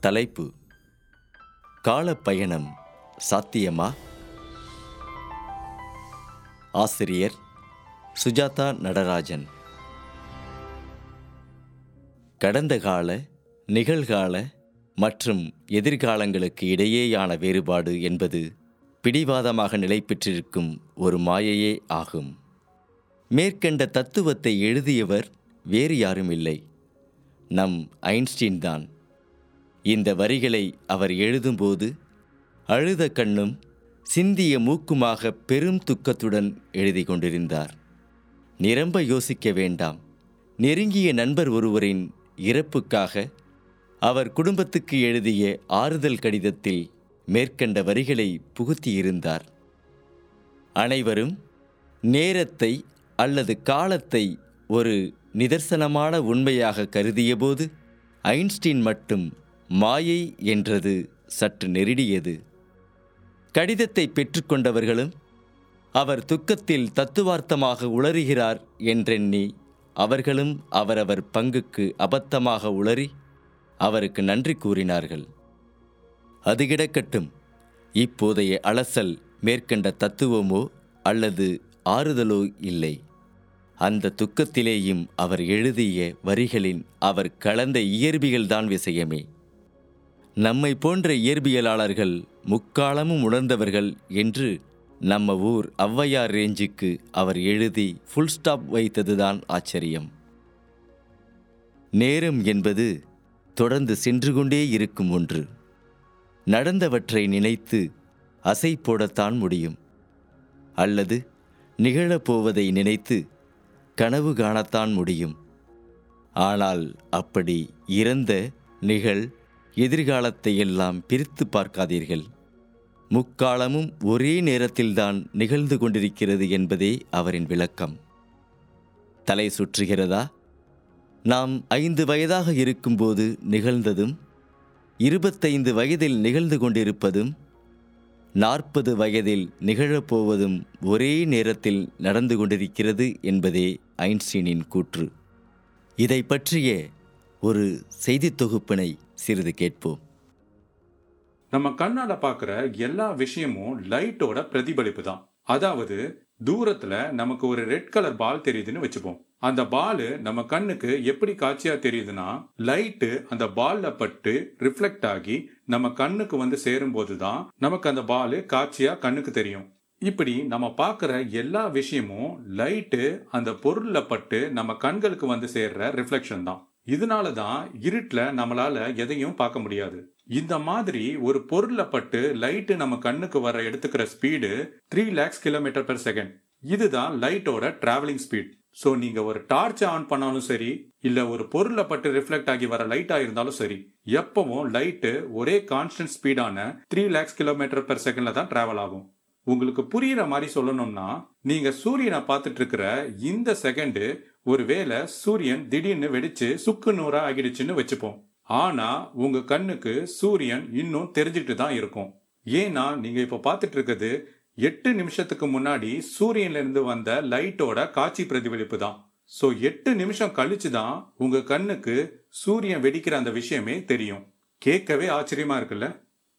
தலைப்பு. காலப்பயணம் சாத்தியமா? ஆசிரியர் சுஜாதா நடராஜன். கடந்த கால நிகழ்கால மற்றும் எதிர்காலங்களுக்கு இடையேயான வேறுபாடு என்பது பிடிவாதமாக நிலை பெற்றிருக்கும் ஒரு மாயையே ஆகும். மேற்கண்ட தத்துவத்தை எழுதியவர் வேறு யாரும் இல்லை நம் ஐன்ஸ்டீன் தான். இந்த வரிகளை அவர் எழுதும்போது அழுத கண்ணும் சிந்திய மூக்குமாக பெரும் துக்கத்துடன் எழுதி கொண்டிருந்தார். நிரம்ப யோசிக்க வேண்டாம். நெருங்கிய நண்பர் ஒருவரின் இறப்புக்காக அவர் குடும்பத்துக்கு எழுதிய ஆறுதல் கடிதத்தில் மேற்கண்ட வரிகளை புகுத்தியிருந்தார். அனைவரும் நேரத்தை அல்லது காலத்தை ஒரு நிதர்சனமான உண்மையாக கருதியபோது ஐன்ஸ்டீன் மட்டும் மாயை என்றது சற்று நெருடியது. கடிதத்தை பெற்றுக்கொண்டவர்களும் அவர் துக்கத்தில் தத்துவார்த்தமாக உளறுகிறார் என்றெண்ணி அவர்களும் அவரவர் பங்குக்கு அபத்தமாக உளறி அவருக்கு நன்றி கூறினார்கள். அது கிடக்கட்டும். இப்போதைய அலசல் மேற்கண்ட தத்துவமோ அல்லது ஆறுதலோ இல்லை. அந்த துக்கத்திலேயும் அவர் எழுதிய வரிகளின் அவர் கலந்த இயற்பிகள்தான் விஷயமே. நம்மை போன்ற இயற்பியலாளர்கள் முக்காலமும் உணர்ந்தவர்கள் என்று நம்ம ஊர் ஔவையார் ரேஞ்சுக்கு அவர் எழுதி ஃபுல் ஸ்டாப் வைத்ததுதான் ஆச்சரியம். நேரம் என்பது தொடர்ந்து சென்று கொண்டே இருக்கும் ஒன்று. நடந்தவற்றை நினைத்து அசை போடத்தான் முடியும். அல்லது நிகழப்போவதை நினைத்து கனவு காணத்தான் முடியும். ஆனால் அப்படி இறந்த நிகழ் எதிர்காலத்தை எல்லாம் பிரித்து பார்க்காதீர்கள். முக்காலமும் ஒரே நேரத்தில்தான் நிகழ்ந்து கொண்டிருக்கிறது என்பதே அவரின் விளக்கம். தலை சுற்றுகிறதா? நாம் ஐந்து வயதாக இருக்கும்போது நிகழ்ந்ததும் இருபத்தைந்து வயதில் நிகழ்ந்து கொண்டிருப்பதும் நாற்பது வயதில் நிகழப்போவதும் ஒரே நேரத்தில் நடந்து கொண்டிருக்கிறது என்பதே ஐன்ஸ்டீனின் கூற்று. இதை பற்றிய ஒரு செய்தித் தொகுப்பினை சிறிது கேட்போம். நம்ம கண்ணால பாக்குற எல்லா விஷயமும் லைட்டோட பிரதிபலிப்பு தான். அதாவது தூரத்துல நமக்கு ஒரு ரெட் கலர் பால் தெரியுதுன்னு வச்சுப்போம். அந்த பால் நம்ம கண்ணுக்கு எப்படி காட்சியா தெரியுதுன்னா லைட்டு அந்த பால்ல பட்டு ரிஃப்ளெக்ட் ஆகி நம்ம கண்ணுக்கு வந்து சேரும் போதுதான் நமக்கு அந்த பால் காட்சியா கண்ணுக்கு தெரியும். இப்படி நம்ம பார்க்குற எல்லா விஷயமும் லைட்டு அந்த பொருளில் பட்டு நம்ம கண்களுக்கு வந்து சேர்ற ரிஃப்ளெக்ஷன் தான். இதனால தான் இருட்டில் நம்மளால எதையும் பார்க்க முடியாது. இந்த மாதிரி ஒரு பொருளில் பட்டு லைட்டு நம்ம கண்ணுக்கு வர எடுத்துக்கிற speed three lakhs kilometre per second இதுதான் லைட்டோட டிராவலிங் ஸ்பீட் ஸோ நீங்க ஒரு டார்ச் ஆன் பண்ணாலும் சரி இல்ல ஒரு பொருளில் பட்டு ரிஃப்ளெக்ட் ஆகி வர லைட்டா இருந்தாலும் சரி எப்பவும் லைட்டு ஒரே கான்ஸ்டன்ட் ஸ்பீடான த்ரீ லேக்ஸ் கிலோமீட்டர் பெர் செகண்ட்ல தான் டிராவல் ஆகும். உங்களுக்கு புரியுற மாதிரி சொல்லணும்னா நீங்க சூரியனை பார்த்துட்டு இருக்கிற இந்த செகண்டு ஒருவேளை சூரியன் திடீர்னு வெடிச்சு சுக்கு நூறா ஆகிடுச்சுன்னு வச்சுப்போம். ஆனா உங்க கண்ணுக்கு சூரியன் இன்னும் தெரிஞ்சிட்டு தான் இருக்கும். ஏன்னா நீங்க இப்ப பாத்துட்டு இருக்குது எட்டு நிமிஷத்துக்கு முன்னாடி சூரியன்ல இருந்து வந்த லைட்டோட காட்சி பிரதிபலிப்பு தான். சோ எட்டு நிமிஷம் கழிச்சு தான் உங்க கண்ணுக்கு சூரியன் வெடிக்கிற அந்த விஷயமே தெரியும். கேட்கவே ஆச்சரியமா இருக்குல்ல?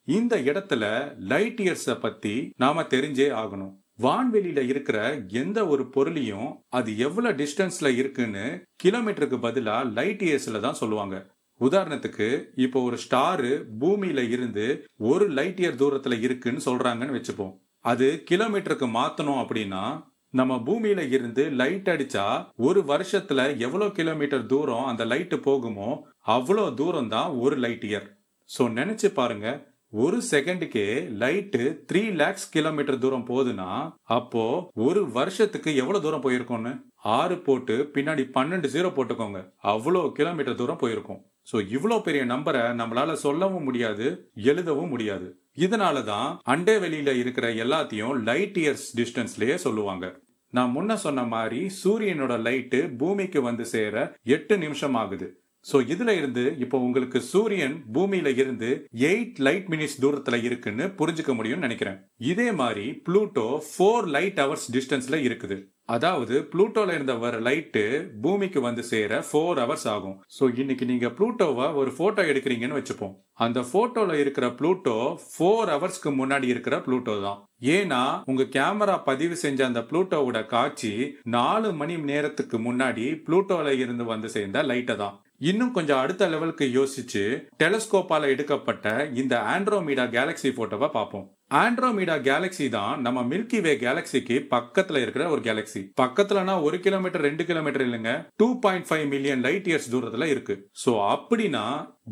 இந்த இடத்துல லைட் இயர்ஸ பத்தி நாம தெரிஞ்சே ஆகணும். வான்வெளியில இருக்கிற எந்த ஒரு பொருளையும் அது எவ்வளவு டிஸ்டன்ஸ்ல இருக்குன்னு கிலோமீட்டருக்கு பதிலா லைட் இயர்ஸ்ல தான் சொல்லுவாங்க. உதாரணத்துக்கு இப்போ ஒரு ஸ்டாரு பூமியில இருந்து ஒரு லைட் இயர் தூரத்துல இருக்குன்னு சொல்றாங்கன்னு வச்சுப்போம். அது கிலோமீட்டருக்கு மாத்தணும் அப்படின்னா நம்ம பூமியில இருந்து லைட் அடிச்சா ஒரு வருஷத்துல எவ்வளவு கிலோமீட்டர் தூரம் அந்த லைட் போகுமோ அவ்வளோ தூரம் தான் ஒரு லைட் இயர் ஸோ நினைச்சு பாருங்க ஒரு செகண்டுக்கே லைட்டு த்ரீ லேக்ஸ் கிலோமீட்டர் தூரம் போகுதுன்னா அப்போ ஒரு வருஷத்துக்கு எவ்வளவு தூரம் போயிருக்கோம்னு? ஆறு போட்டு பின்னாடி பன்னெண்டு ஜீரோ போட்டுக்கோங்க. அவ்வளோ கிலோமீட்டர் தூரம் போயிருக்கும். ஸோ இவ்வளோ பெரிய நம்பரை நம்மளால சொல்லவும் முடியாது எழுதவும் முடியாது. இதனால தான் அண்டை வெளியில இருக்கிற எல்லாத்தையும் லைட் இயர்ஸ் டிஸ்டன்ஸ்லயே சொல்லுவாங்க. நான் முன்ன சொன்ன மாதிரி சூரியனோட லைட்டு பூமிக்கு வந்து சேர எட்டு நிமிஷம் ஆகுது. ஸோ இதுல இருந்து இப்போ உங்களுக்கு சூரியன் பூமியில இருந்து எயிட் லைட் மினிட்ஸ் தூரத்துல இருக்குன்னு புரிஞ்சுக்க முடியும்னு நினைக்கிறேன். இதே மாதிரி ப்ளூட்டோ ஃபோர் லைட் ஹவர்ஸ் டிஸ்டன்ஸ்ல இருக்குது. அதாவது ப்ளூட்டோல இருந்த வர லைட்டு பூமிக்கு வந்து சேர ஃபோர் ஹவர்ஸ் ஆகும். ஸோ இன்னைக்கு நீங்க ப்ளூட்டோவை ஒரு போட்டோ எடுக்கிறீங்கன்னு வச்சுப்போம். அந்த போட்டோல இருக்கிற ப்ளூட்டோ ஃபோர் ஹவர்ஸ்க்கு முன்னாடி இருக்கிற ப்ளூட்டோ தான். ஏன்னா உங்க கேமரா பதிவு செஞ்ச அந்த ப்ளூட்டோவோட காட்சி நாலு மணி நேரத்துக்கு முன்னாடி ப்ளூட்டோல இருந்து வந்து சேர்ந்த லைட்டை தான். இன்னும் கொஞ்சம் அடுத்த லெவலுக்கு யோசிச்சு டெலஸ்கோப்பால எடுக்கப்பட்ட இந்த ஆண்ட்ரோமீடா கேலக்ஸி போட்டோவை பார்ப்போம். ஆண்ட்ரோமீடா கேலக்ஸி தான் நம்ம மில்கி வே கேலக்சிக்கு பக்கத்துல இருக்கிற ஒரு கேலக்ஸி. பக்கத்துலனா ஒரு கிலோமீட்டர் ரெண்டு கிலோமீட்டர் இல்லைங்க. Two point five million light years தூரத்துல இருக்கு. சோ அப்படின்னா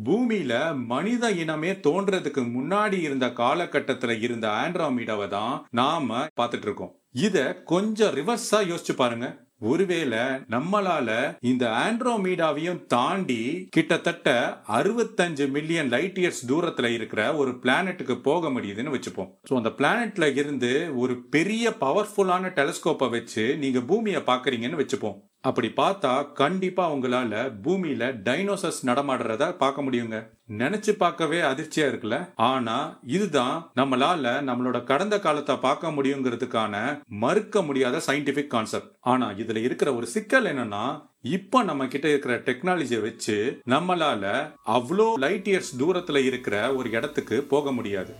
பூமியில மனித இனமே தோன்றதுக்கு முன்னாடி இருந்த காலகட்டத்துல இருந்த ஆண்ட்ரோமீடாவை தான் நாம பார்த்துட்டு இருக்கோம். இத கொஞ்சம் ரிவர்ஸா யோசிச்சு பாருங்க. ஒருவேளை நம்மளால இந்த ஆண்ட்ரோமீடாவையும் தாண்டி கிட்டத்தட்ட அறுபத்தஞ்சு மில்லியன் லைட் இயர்ஸ் தூரத்துல இருக்கிற ஒரு பிளானட்டுக்கு போக முடியுதுன்னு வச்சுப்போம். ஸோ அந்த பிளானட்ல இருந்து ஒரு பெரிய பவர்ஃபுல்லான டெலஸ்கோப்பை வச்சு நீங்க பூமியை பாக்குறீங்கன்னு வச்சுப்போம். அப்படி பார்த்தா கண்டிப்பா உங்களால பூமியில டைனோசர்ஸ் நடமாடுறத பார்க்க முடியுங்க. நினைச்சு பார்க்கவே அதிர்ச்சியா இருக்குல்ல? ஆனா இதுதான் நம்மளால நம்மளோட கடந்த காலத்தை பார்க்க முடியுங்கிறதுக்கான மறுக்க முடியாத சயின்டிபிக் கான்செப்ட் ஆனா இதுல இருக்கிற ஒரு சிக்கல் என்னன்னா இப்ப நம்ம கிட்ட இருக்கிற டெக்னாலஜியை வச்சு நம்மளால அவ்வளோ லைட் இயர்ஸ் தூரத்துல இருக்கிற ஒரு இடத்துக்கு போக முடியாது.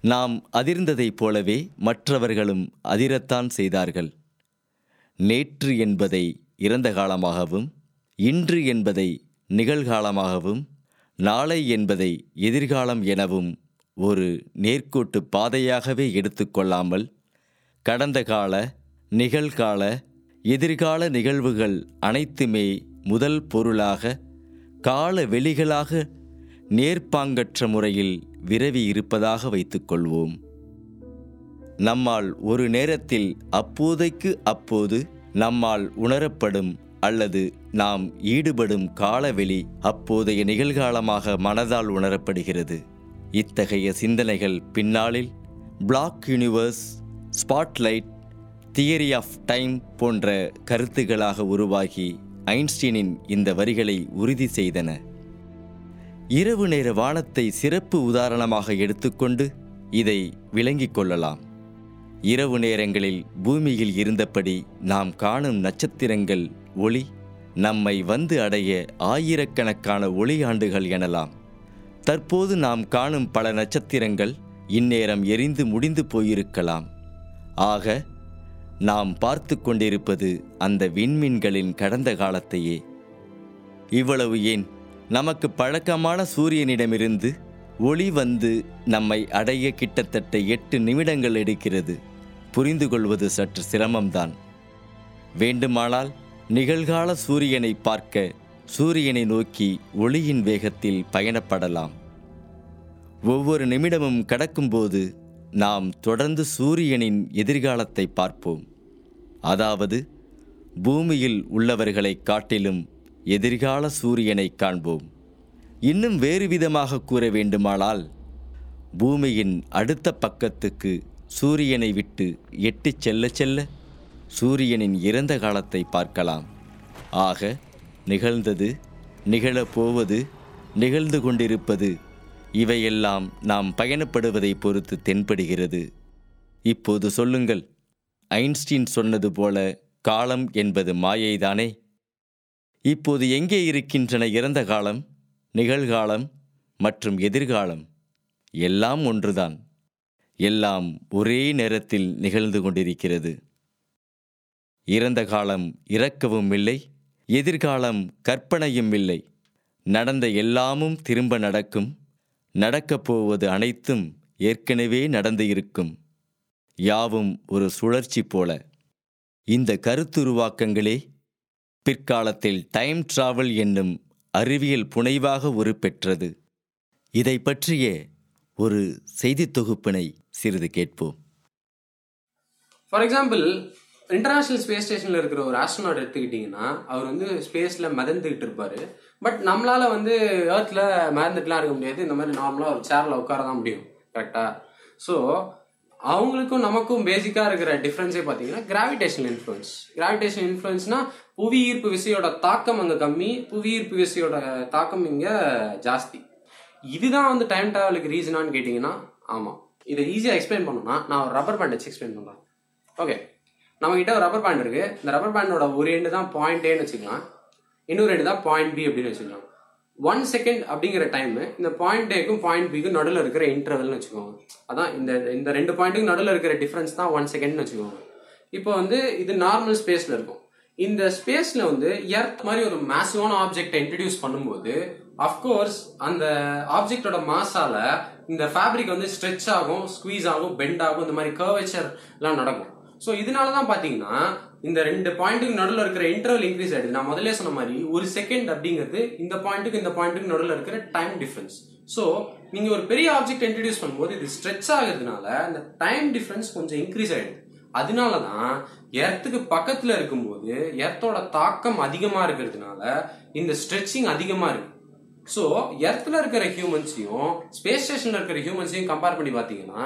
நாம் அதிர்ந்ததைப் போலவே மற்றவர்களும் அதிரத்தான் செய்தார்கள். நேற்று என்பதை இறந்த காலமாகவும் இன்று என்பதை நிகழ்காலமாகவும் நாளை என்பதை எதிர்காலம் எனவும் ஒரு நேர்கோட்டு பாதையாகவே எடுத்துக்கொள்ளாமல் கடந்த கால நிகழ்கால எதிர்கால நிகழ்வுகள் அனைத்துமே முதல் பொருளாக கால வெளிகளாக நேர்ப்பாங்கற்ற முறையில் விரவி இருப்பதாக வைத்துக்கொள்வோம் நம்மால் ஒரு நேரத்தில் அப்போதைக்கு அப்போது நம்மால் உணரப்படும் அல்லது நாம் ஈடுபடும் காலவெளி அப்போதைய நிகழ்காலமாக மனதால் உணரப்படுகிறது. இத்தகைய சிந்தனைகள் பின்னாளில் black universe spotlight theory of time போன்ற கருத்துகளாக உருவாகி ஐன்ஸ்டீனின் இந்த வரிகளை உறுதி செய்தன. இரவு நேர வானத்தை சிறப்பு உதாரணமாக எடுத்துக்கொண்டு இதை விளங்கிக் கொள்ளலாம். இரவு நேரங்களில் பூமியில் இருந்தபடி நாம் காணும் நட்சத்திரங்கள் ஒளி நம்மை வந்து அடைய ஆயிரக்கணக்கான ஒளி ஆண்டுகள் எனலாம். தற்போது நாம் காணும் பல நட்சத்திரங்கள் இந்நேரம் எரிந்து முடிந்து போயிருக்கலாம். ஆக நாம் பார்த்து கொண்டிருப்பது அந்த விண்மீன்களின் கடந்த காலத்தையே. இவ்வளவு ஏன்? நமக்கு பழக்கமான சூரியனிடமிருந்து ஒளி வந்து நம்மை அடைய கிட்டத்தட்ட எட்டு நிமிடங்கள் எடுக்கிறது. புரிந்து கொள்வது சற்று சிரமம்தான். வேண்டுமானால் நிகழ்கால சூரியனை பார்க்க சூரியனை நோக்கி ஒளியின் வேகத்தில் பயணப்படலாம். ஒவ்வொரு நிமிடமும் கடக்கும்போது நாம் தொடர்ந்து சூரியனின் எதிர்காலத்தை பார்ப்போம். அதாவது பூமியில் உள்ளவர்களை காட்டிலும் எதிர்கால சூரியனை காண்போம். இன்னும் வேறு விதமாக கூற வேண்டுமானால் பூமியின் அடுத்த பக்கத்துக்கு சூரியனை விட்டு எட்டிச் செல்ல செல்ல சூரியனின் இறந்த காலத்தை பார்க்கலாம். ஆக நிகழ்ந்தது நிகழப்போவது நிகழ்ந்து கொண்டிருப்பது இவையெல்லாம் நாம் பயணப்படுவதை பொறுத்து தென்படுகிறது. இப்போது சொல்லுங்கள் ஐன்ஸ்டீன் சொன்னது போல காலம் என்பது மாயைதானே? இப்போது எங்கே இருக்கின்றன இறந்த காலம் நிகழ்காலம் மற்றும் எதிர்காலம்? எல்லாம் ஒன்றுதான். எல்லாம் ஒரே நேரத்தில் நிகழ்ந்து கொண்டிருக்கிறது. இறந்த காலம் இறக்கவும் இல்லை எதிர்காலம் கற்பனையும் இல்லை. நடந்த எல்லாமும் திரும்ப நடக்கும் நடக்கப் போவது அனைத்தும் ஏற்கனவே நடந்து இருக்கும் யாவும் ஒரு சுழற்சி போல. இந்த கருத்துருவாக்கங்களே பிற்காலத்தில் டைம் டிராவல் என்னும் அறிவியல் புனைவாக உருப்பெற்றது. இதை பற்றிய ஒரு செய்தி தொகுப்பினை சிறிது கேட்போம். ஃபார் எக்ஸாம்பிள் இன்டர்நேஷனல் ஸ்பேஸ் ஸ்டேஷனில் இருக்கிற ஒரு ஆஸ்ட்ரோனாட் எடுத்துக்கிட்டிங்கன்னா அவர் வந்து ஸ்பேஸில் மிதந்துக்கிட்டு இருப்பார். பட் நம்மளால் வந்து ஏர்த்தில் மிதந்துட்டுலாம் இருக்க முடியாது. இந்த மாதிரி நார்மலாக ஒரு சேரில் உட்கார தான் முடியும். கரெக்டாக ஸோ அவங்களுக்கும் நமக்கும் பேசிக்காக இருக்கிற டிஃப்ரென்ஸே பார்த்தீங்கன்னா கிராவிடேஷனல் இன்ஃப்ளூயன்ஸ் கிராவிடேஷன் இன்ஃப்ளூயன்ஸ்னா புவி ஈர்ப்பு விசையோட தாக்கம் அங்கே கம்மி புவி ஈர்ப்பு விசையோட தாக்கம் இங்கே ஜாஸ்தி. இதுதான் வந்து டைம் ட்ராவலுக்கு ரீசனான்னு கேட்டிங்கன்னா ஆமாம் இதை ஈஸியாக எக்ஸ்பிளைன் பண்ணணும்னா நான் ஒரு ரப்பர் பேண்ட் வச்சு எக்ஸ்பிளைன் பண்ணுறேன் ஓகே நம்மகிட்ட ஒரு ரப்பர் பேண்ட் இருக்குது இந்த ரப்பர் பேண்டோட ஒரு எண்டு தான் பாயிண்ட் ஏன்னு வச்சுக்கலாம். இன்னொரு எண்டு தான் பாயிண்ட் பி அப்படின்னு வச்சுக்கலாம். ஒன் செகண்ட் அப்படிங்கிற டைம் இந்த பாயிண்ட் ஏக்கும் பாயிண்ட் பிக்கும் நடுவில் இருக்கிற இன்டர்வல்னு வச்சுக்கோங்க. அதான் இந்த இந்த ரெண்டு பாயிண்ட்டுக்கும் நடுவில் இருக்கிற டிஃப்ரென்ஸ் தான் ஒன் செகண்ட்னு வச்சுக்கோங்க. இப்போ வந்து இது நார்மல் ஸ்பேஸில் இருக்கும். இந்த ஸ்பேஸில் வந்து எர்த் மாதிரி ஒரு மேசிவான ஆப்ஜெக்டை இன்ட்ரடியூஸ் பண்ணும்போது அஃப்கோர்ஸ் அந்த ஆப்ஜெக்டோட மாசால இந்த ஃபேப்ரிக் வந்து ஸ்ட்ரெச் ஆகும் ஸ்குவீஸ் ஆகும் பெண்ட் ஆகும் இந்த மாதிரி கர்வேச்சர் எல்லாம் நடக்கும். ஸோ இதனால தான் பார்த்தீங்கன்னா இந்த ரெண்டு பாயிண்ட்டுக்கு நடுவில் இருக்கிற இன்டர்வல் இன்க்ரீஸ் ஆயிடுது. நான் முதல்ல சொன்ன மாதிரி ஒரு செகண்ட் அப்படிங்கிறது இந்த பாயிண்ட்டுக்கு இந்த பாயிண்ட்டுக்கு நடுவில் இருக்கிற டைம் டிஃபரன்ஸ் ஸோ நீங்கள் ஒரு பெரிய ஆப்ஜெக்ட் இன்ட்ரடியூஸ் பண்ணும்போது இது ஸ்ட்ரெச் ஆகிறதுனால இந்த டைம் டிஃபரன்ஸ் கொஞ்சம் இன்க்ரீஸ் ஆகிடுது அதனால தான் எர்த்துக்கு பக்கத்தில் இருக்கும்போது எர்த்தோட தாக்கம் அதிகமாக இருக்கிறதுனால இந்த ஸ்ட்ரெச்சிங் அதிகமாக இருக்கு. ஸோ எர்த்தில் இருக்கிற ஹியூமன்ஸையும் ஸ்பேஸ் ஸ்டேஷனில் இருக்கிற ஹியூமன்ஸையும் கம்பேர் பண்ணி பார்த்தீங்கன்னா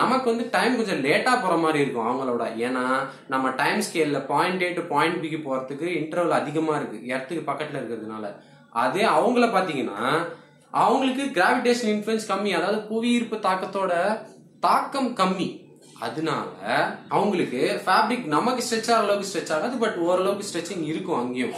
நமக்கு வந்து டைம் கொஞ்சம் லேட்டாக போகிற மாதிரி இருக்கும் அவங்களோட. ஏன்னா நம்ம டைம் ஸ்கேலில் பாயிண்ட் ஏ டு பாயிண்ட் பிக்கு போகிறதுக்கு இன்டர்வல் அதிகமாக இருக்குது எர்த்துக்கு பக்கத்தில் இருக்கிறதுனால. அதே அவங்கள பார்த்தீங்கன்னா அவங்களுக்கு கிராவிடேஷன் இன்ஃப்ளூயன்ஸ் கம்மி அதாவது புவியீர்ப்பு தாக்கத்தோட தாக்கம் கம்மி. அதனால அவங்களுக்கு ஃபேப்ரிக் நமக்கு ஸ்ட்ரெச் ஆகிற அளவுக்கு ஸ்ட்ரெச் ஆகாது பட் ஓரளவுக்கு ஸ்ட்ரெச்சிங் இருக்கும் அங்கேயும்.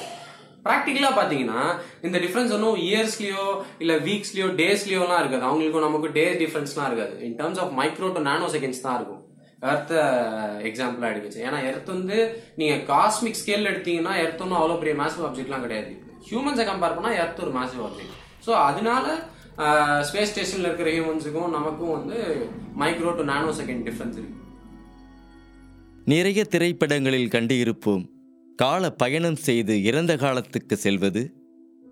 ப்ராக்டிக்கலாக பார்த்தீங்கன்னா இந்த டிஃப்ரென்ஸ் ஒன்றும் இயர்ஸ்லேயோ இல்லை வீக்ஸ்லேயோ டேஸ்லேயோலாம் இருக்காது. அவங்களுக்கும் நமக்கு டே டிஃப்ரென்ஸ்லாம் இருக்காது. In terms of micro to nano seconds தான் இருக்கும். எர்த்த எக்ஸாம்பிளாக எடுக்கச்சு ஏன்னா எர்த் வந்து நீங்கள் காஸ்மிக் ஸ்கேல் எடுத்தீங்கன்னா எர்த் ஒன்றும் அவ்வளோ பெரிய மேசிவ் ஆப்ஜெக்ட்லாம் கிடையாது. ஹியூமன்ஸை கம்பேர் பண்ணால் எர்த் ஒரு மேசிவ் ஆப்ஜெக்ட் ஸோ அதனால ஸ்பேஸ் ஸ்டேஷனில் இருக்கிற ஹியூமன்ஸுக்கும் நமக்கும் வந்து micro to nano second difference இருக்கு. நிறைய திரைப்படங்களில் கண்டிருப்போம் கால பயணம் செய்து இறந்த காலத்துக்கு செல்வது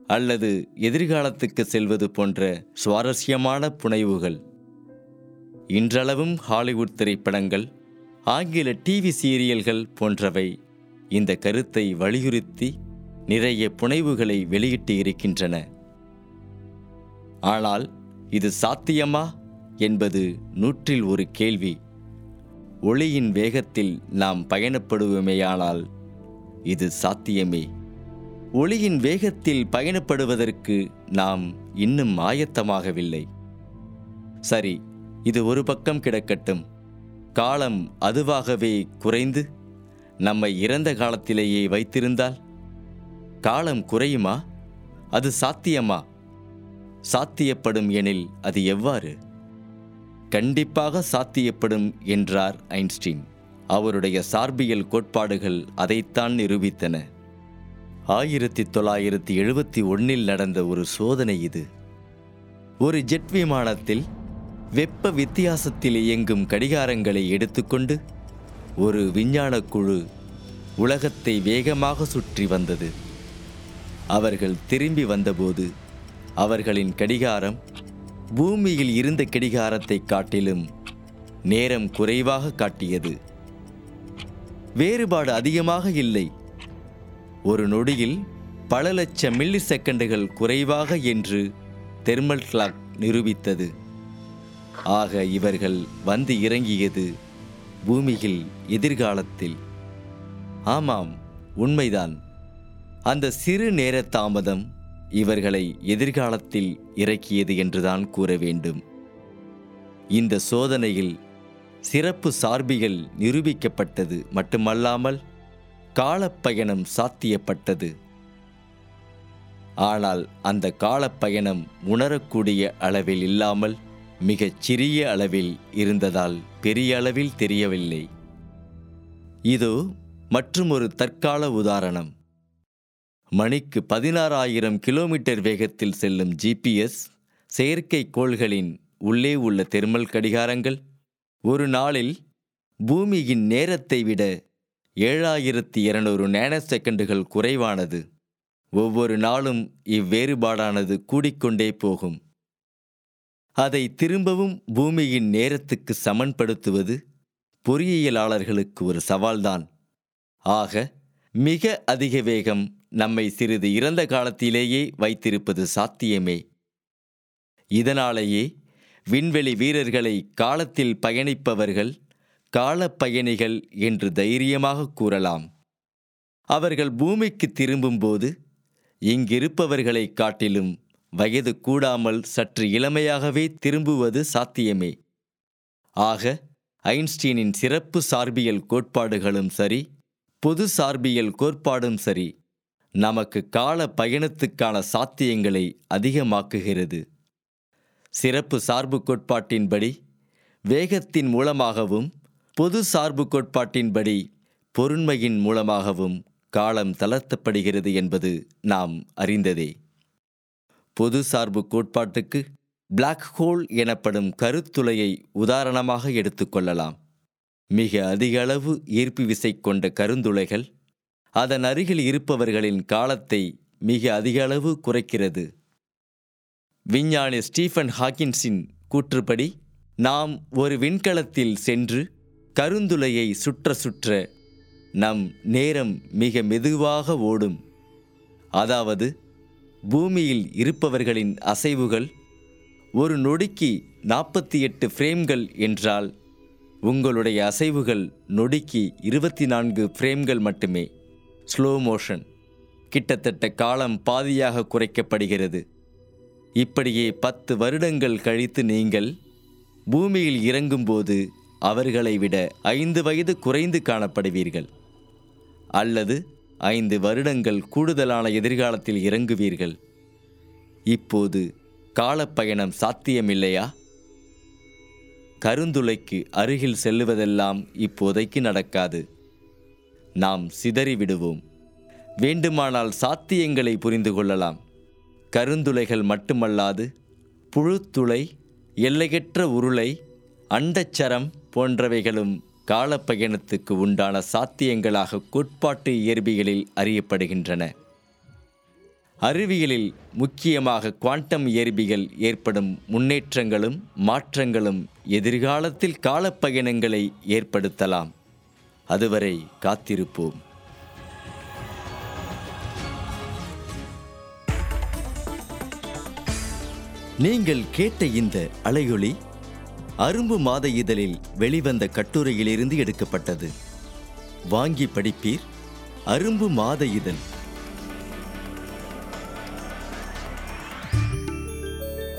அல்லது எதிர்காலத்துக்கு செல்வது போன்ற சுவாரஸ்யமான புனைவுகள். இன்றளவும் ஹாலிவுட் திரைப்படங்கள் ஆங்கில டிவி சீரியல்கள் போன்றவை இந்த கருத்தை வலியுறுத்தி நிறைய புனைவுகளை வெளியிட்டு இருக்கின்றன. ஆனால் இது சாத்தியமா என்பது நூற்றில் ஒரு கேள்வி. ஒளியின் வேகத்தில் நாம் பயணப்படுவோமேயானால் இது சாத்தியமே. ஒளியின் வேகத்தில் பயணப்படுவதற்கு நாம் இன்னும் ஆயத்தமாகவில்லை. சரி இது ஒரு பக்கம் கிடக்கட்டும். காலம் அதுவாகவே குறைந்து நம்மை இறந்த காலத்திலேயே வைத்திருந்தால்? காலம் குறையுமா? அது சாத்தியமா? சாத்தியப்படும் எனில் அது எவ்வாறு? கண்டிப்பாக சாத்தியப்படும் என்றார் ஐன்ஸ்டீன். அவருடைய சார்பியல் கோட்பாடுகள் அதைத்தான் நிரூபித்தன. ஆயிரத்தி தொள்ளாயிரத்தி எழுபத்தி ஒன்றில் நடந்த ஒரு சோதனை இது. ஒரு ஜெட் விமானத்தில் வெப்ப வித்தியாசத்தில் இயங்கும் கடிகாரங்களை எடுத்துக்கொண்டு ஒரு விஞ்ஞான குழு உலகத்தை வேகமாக சுற்றி வந்தது. அவர்கள் திரும்பி வந்தபோது அவர்களின் கடிகாரம் பூமியில் இருந்த கடிகாரத்தை காட்டிலும் நேரம் குறைவாக காட்டியது. வேறுபாடு அதிகமாக இல்லை. ஒரு நொடியில் பல லட்சம் மில்லி செகண்டுகள் குறைவாக என்று தெர்மல் கிளாக் நிரூபித்தது. ஆக இவர்கள் வந்து இறங்கியது பூமியில் எதிர்காலத்தில். ஆமாம் உண்மைதான். அந்த சிறு நேர தாமதம் இவர்களை எதிர்காலத்தில் இறக்கியது என்றுதான் கூற வேண்டும். இந்த சோதனையில் சிறப்பு சார்பிகள் நிரூபிக்கப்பட்டது மட்டுமல்லாமல் காலப்பயணம் சாத்தியப்பட்டது. ஆனால் அந்த காலப்பயணம் உணரக்கூடிய அளவில் இல்லாமல் மிகச் சிறிய அளவில் இருந்ததால் பெரிய அளவில் தெரியவில்லை. இதோ மற்றுமொரு தற்கால உதாரணம். மணிக்கு பதினாறாயிரம் கிலோமீட்டர் வேகத்தில் செல்லும் ஜிபிஎஸ் செயற்கைக்கோள்களின் உள்ளே உள்ள தெர்மல் கடிகாரங்கள். ஒரு நாளில் பூமியின் நேரத்தை விட ஏழாயிரத்தி இருநூறு நேனோ செகண்டுகள் குறைவானது. ஒவ்வொரு நாளும் இவ்வேறுபாடானது கூடிக்கொண்டே போகும். அதை திரும்பவும் பூமியின் நேரத்துக்கு சமன்படுத்துவது பொறியியலாளர்களுக்கு ஒரு சவால்தான். ஆக மிக அதிக வேகம் நம்மை சிறிது இறந்த காலத்திலேயே வைத்திருப்பது சாத்தியமே. இதனாலேயே விண்வெளி வீரர்களை காலத்தில் பயணிப்பவர்கள் காலப்பயணிகள் என்று தைரியமாக கூறலாம். அவர்கள் பூமிக்கு திரும்பும்போது இங்கிருப்பவர்களைக் காட்டிலும் வயது கூடாமல் சற்று இளமையாகவே திரும்புவது சாத்தியமே. ஆக ஐன்ஸ்டீனின் சிறப்பு சார்பியல் கோட்பாடுகளும் சரி பொது சார்பியல் கோட்பாடும் சரி நமக்கு கால பயணத்துக்கான சாத்தியங்களை அதிகமாக்குகிறது. சிறப்பு சார்பு கோட்பாட்டின்படி வேகத்தின் மூலமாகவும் பொது சார்பு கோட்பாட்டின்படி பொருண்மையின் மூலமாகவும் காலம் தளர்த்தப்படுகிறது என்பது நாம் அறிந்ததே. பொது சார்பு கோட்பாட்டுக்கு பிளாக் ஹோல் எனப்படும் கருத்துளையை உதாரணமாக எடுத்துக்கொள்ளலாம் மிக அதிக அளவு ஈர்ப்பு விசை கொண்ட கருந்துளைகள் அதன் அருகில் இருப்பவர்களின் காலத்தை மிக அதிக அளவு குறைக்கிறது. விஞ்ஞானி ஸ்டீஃபன் ஹாக்கின்ஸின் கூற்றுப்படி நாம் ஒரு விண்கலத்தில் சென்று கருந்துளையை சுற்ற சுற்ற நம் நேரம் மிக மெதுவாக ஓடும். அதாவது பூமியில் இருப்பவர்களின் அசைவுகள் ஒரு நொடிக்கு நாற்பத்தி எட்டு ஃப்ரேம்கள் என்றால் உங்களுடைய அசைவுகள் நொடிக்கு இருபத்தி நான்கு ஃப்ரேம்கள் மட்டுமே. Slow motion. கிட்டத்தட்ட காலம் பாதியாக குறைக்கப்படுகிறது. இப்படியே பத்து வருடங்கள் கழித்து நீங்கள் பூமியில் இறங்கும்போது அவர்களை விட ஐந்து வயது குறைந்து காணப்படுவீர்கள். அல்லது ஐந்து வருடங்கள் கூடுதலான எதிர்காலத்தில் இறங்குவீர்கள். இப்போது காலப்பயணம் சாத்தியமில்லையா? கருந்துளைக்கு அருகில் செல்லுவதெல்லாம் இப்போதைக்கு நடக்காது. நாம் சிதறிவிடுவோம். வேண்டுமானால் சாத்தியங்களை புரிந்து கொள்ளலாம். கருந்துளைகள் மட்டுமல்லாது புழுத்துளை எல்லையற்ற உருளை அண்டச்சரம் போன்றவைகளும் காலப்பயணத்துக்கு உண்டான சாத்தியங்களாக கோட்பாட்டு இயற்பியலில் அறியப்படுகின்றன. அறிவியலில் முக்கியமாக குவாண்டம் இயற்பியல் ஏற்படும் முன்னேற்றங்களும் மாற்றங்களும் எதிர்காலத்தில் காலப்பயணங்களை ஏற்படுத்தலாம். அதுவரை காத்திருப்போம். நீங்கள் கேட்ட இந்த அலையொளி அரும்பு மாத இதழில் வெளிவந்த கட்டுரையிலிருந்து எடுக்கப்பட்டது. வாங்கி படிப்பீர் அரும்பு மாத இதழ்.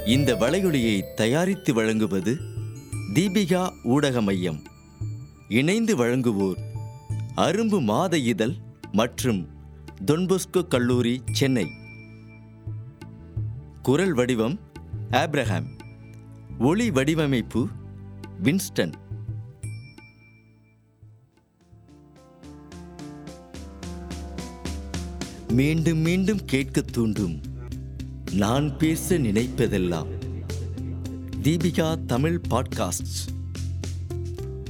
இந்த வளையொலியை தயாரித்து வழங்குவது தீபிகா ஊடக மையம். இணைந்து வழங்குவோர். அரும்பு மாத இதழ் மற்றும் தொன்பொஸ்கோ கல்லூரி சென்னை. குரல் வடிவம் ஆப்ரஹாம். ஒளி வடிவமைப்பு வின்ஸ்டன். மீண்டும் மீண்டும் கேட்கத் தூண்டும். நான் பேச நினைப்பதெல்லாம். தீபிகா தமிழ் பாட்காஸ்ட்